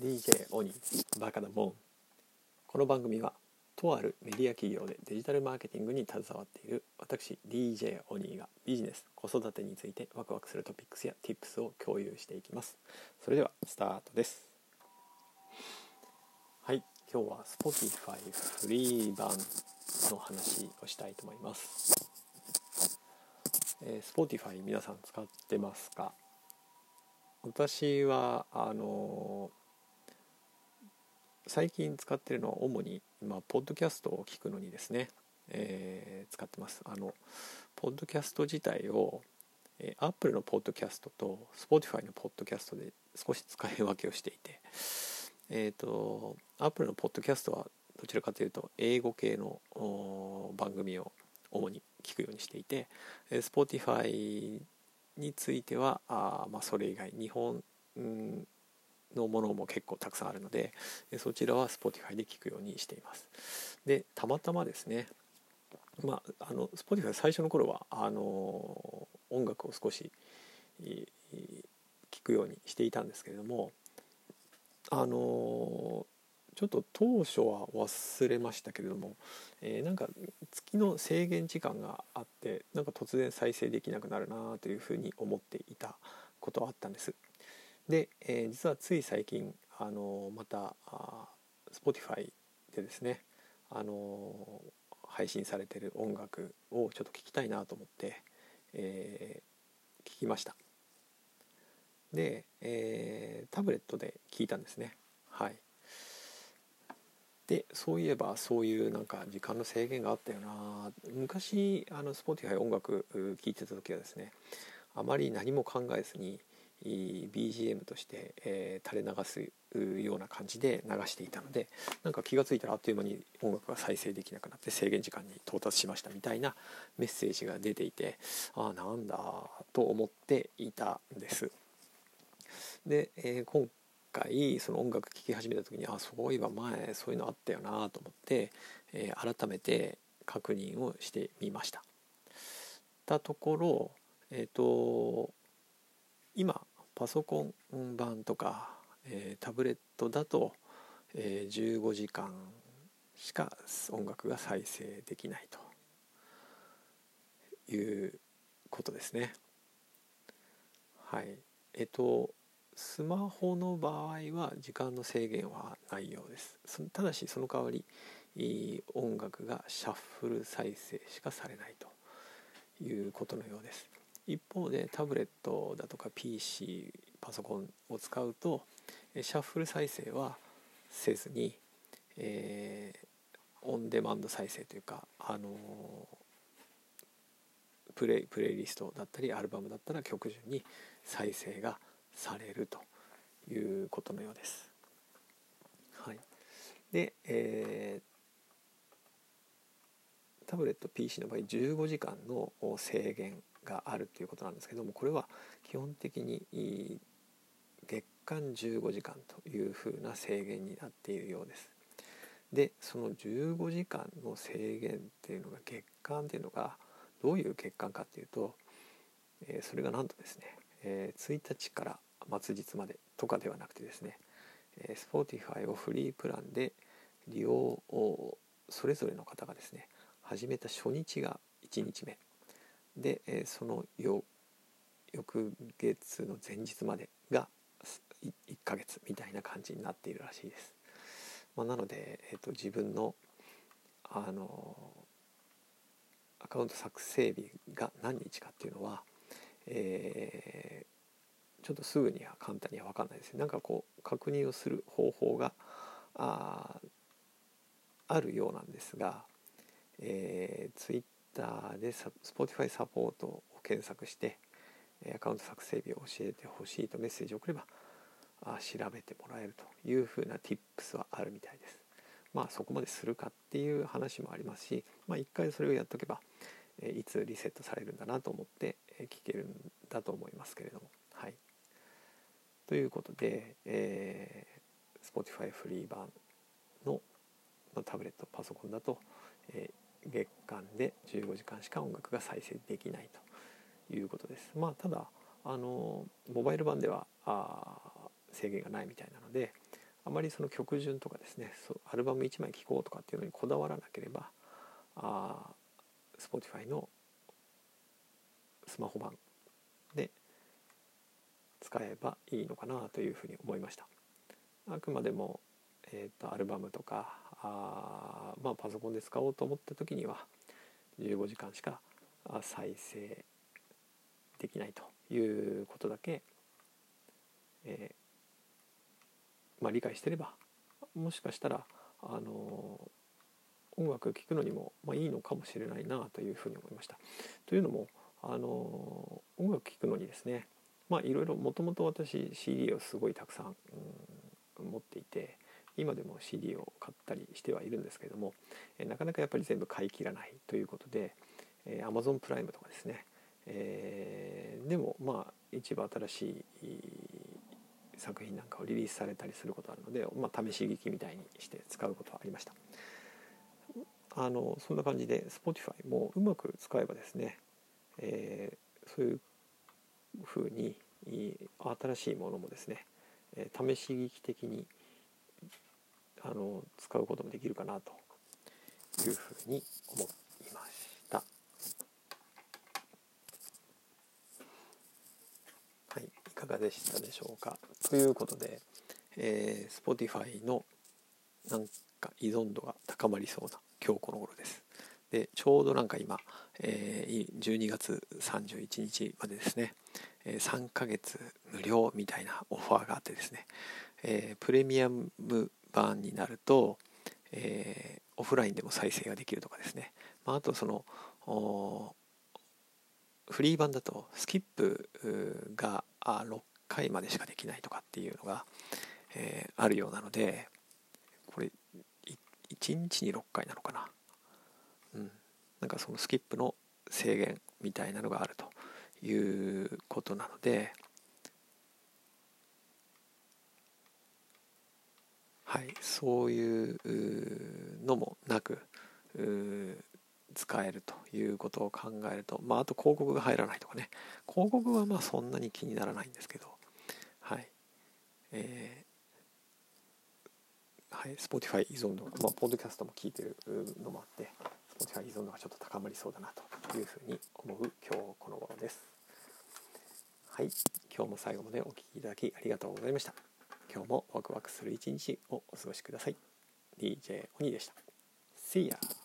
DJ オニバカだもん。この番組はとあるメディア企業でデジタルマーケティングに携わっている私 DJ オニーがビジネス子育てについてワクワクするトピックスや Tips を共有していきます。それではスタートです。はい今日は Spotify フリー版の話をしたいと思います、えー、Spotify 皆さん使ってますか？私はあの最近使ってるのは主に今ポッドキャストを聞くのにですね、えー、使ってます。あのポッドキャスト自体を、えー、Apple のポッドキャストと Spotify のポッドキャストで少し使い分けをしていてえっ、ー、と Apple のポッドキャストはどちらかというと英語系の番組を主に聞くようにしていて、え、Spotify についてはあ、まあ、それ以外日本のものも結構たくさんあるのでそちらは Spotify で聞くようにしていますでたまたまですねまああの Spotify 最初の頃はあの音楽を少し聞くようにしていたんですけれどもあのちょっと当初は忘れましたけれども、えー、なんか月の制限時間があってなんか突然再生できなくなるなというふうに思っていたことはあったんです。で、えー、実はつい最近あのまたあ Spotify でですねあの配信されてる音楽をちょっと聞きたいなと思って、えー、聞きました。で、えー、タブレットで聞いたんですね。はい。でそういえばそういうなんか時間の制限があったよな。昔あの Spotify 音楽聴いてた時はですねあまり何も考えずに BGM として、えー、垂れ流すような感じで流していたのでなんか気が付いたらあっという間に音楽が再生できなくなって制限時間に到達しましたみたいなメッセージが出ていてああなんだと思っていたんです。で、えー、今回その音楽聴き始めた時にあそういえば前そういうのあったよなと思って、えー、改めて確認をしてみました。たところ、えーと、今パソコン版とか、えー、タブレットだと、えー、15時間しか音楽が再生できないということですね。はい。えっとスマホの場合は時間の制限はないようですただしその代わり音楽がシャッフル再生しかされないということのようです一方でタブレットだとか PC パソコンを使うとシャッフル再生はせずに、えー、オンデマンド再生というか、あのー、プレイプレイリストだったりアルバムだったら曲順に再生がされるということのようです。はい、で、えー、タブレット PC の場合15時間の制限があるということなんですけどもこれは基本的に月間15時間というふうな制限になっているようです。でその15時間の制限っていうのが月間っていうのがどういう月間かっていうと、えー、それがなんとですね、えー、1日から末日までとかではなくてですね、え Spotify をフリープランで利用をそれぞれの方がですね始めた初日が1日目で、えその翌月の前日までが1ヶ月みたいな感じになっているらしいです。まあ、なので、えーと、自分のあのアカウント作成日が何日かっていうのは、えーちょっとすぐには簡単には分かんないですねなんかこう確認をする方法がああるようなんですが、えー、Twitter で Spotify サポートを検索してアカウント作成日を教えてほしいとメッセージを送れば調べてもらえるというふうな Tips はあるみたいです。まあそこまでするかっていう話もありますし、まあ、一回それをやっとけばいつリセットされるんだなと思って聞けるんだと思いますけれども。はいということで、えー、Spotify フリー版の、まあ、タブレットパソコンだと、えー、月間で15時間しか音楽が再生できないということです。まあ、ただあのモバイル版ではあ制限がないみたいなのであまりその曲順とかですねそうアルバム1枚聴こうとかっていうのにこだわらなければあ Spotify のスマホ版で使えばいいのかなというふうに思いましたあくまでも、えーと、アルバムとかあ、まあ、パソコンで使おうと思った時には15時間しか再生できないということだけ、えー、まあ、理解してればもしかしたら、あの音楽聴くのにも、まあ、いいのかもしれないなというふうに思いました。というのも、あの音楽聴くのにですねまあいろいろもともと私 CD をすごいたくさん、うん、持っていて今でも CD を買ったりしてはいるんですけれども、えなかなかやっぱり全部買い切らないということで、え、Amazon プライムとかですね、えー、でもまあ一部新しい作品なんかをリリースされたりすることあるので、まあ、試し聞きみたいにして使うことはありました。あのそんな感じで Spotify もうまく使えばですね、えー、そういうふうに新しいものもですね、試し聞き的にあの使うこともできるかなというふうに思いました。はい、いかがでしたでしょうか。ということで、えー、Spotify のなんか依存度が高まりそうな今日この頃です。でちょうどなんか今、えー、12月31日までですね、えー、3ヶ月無料みたいなオファーがあってですね、えー、プレミアム版になると、えー、オフラインでも再生ができるとかですね、まあ、あとそのフリー版だとスキップが6回までしかできないとかっていうのが、えー、あるようなのでこれ1日に6回なのかな。うん、なんかそのスキップの制限みたいなのがあるということなので、はい、そういうのもなく使えるということを考えると、まあ、あと広告が入らないとかね広告はまあそんなに気にならないんですけどはいえー、はい、Spotify 依存度が、まあ、ポッドキャストも聞いてるのもあって持ち依存度がちょっと高まりそうだなというふうに思う今日この頃です。はい、今日も最後までお聴きいただきありがとうございました。今日もワクワクする一日をお過ごしください。DJ 鬼でした。See ya!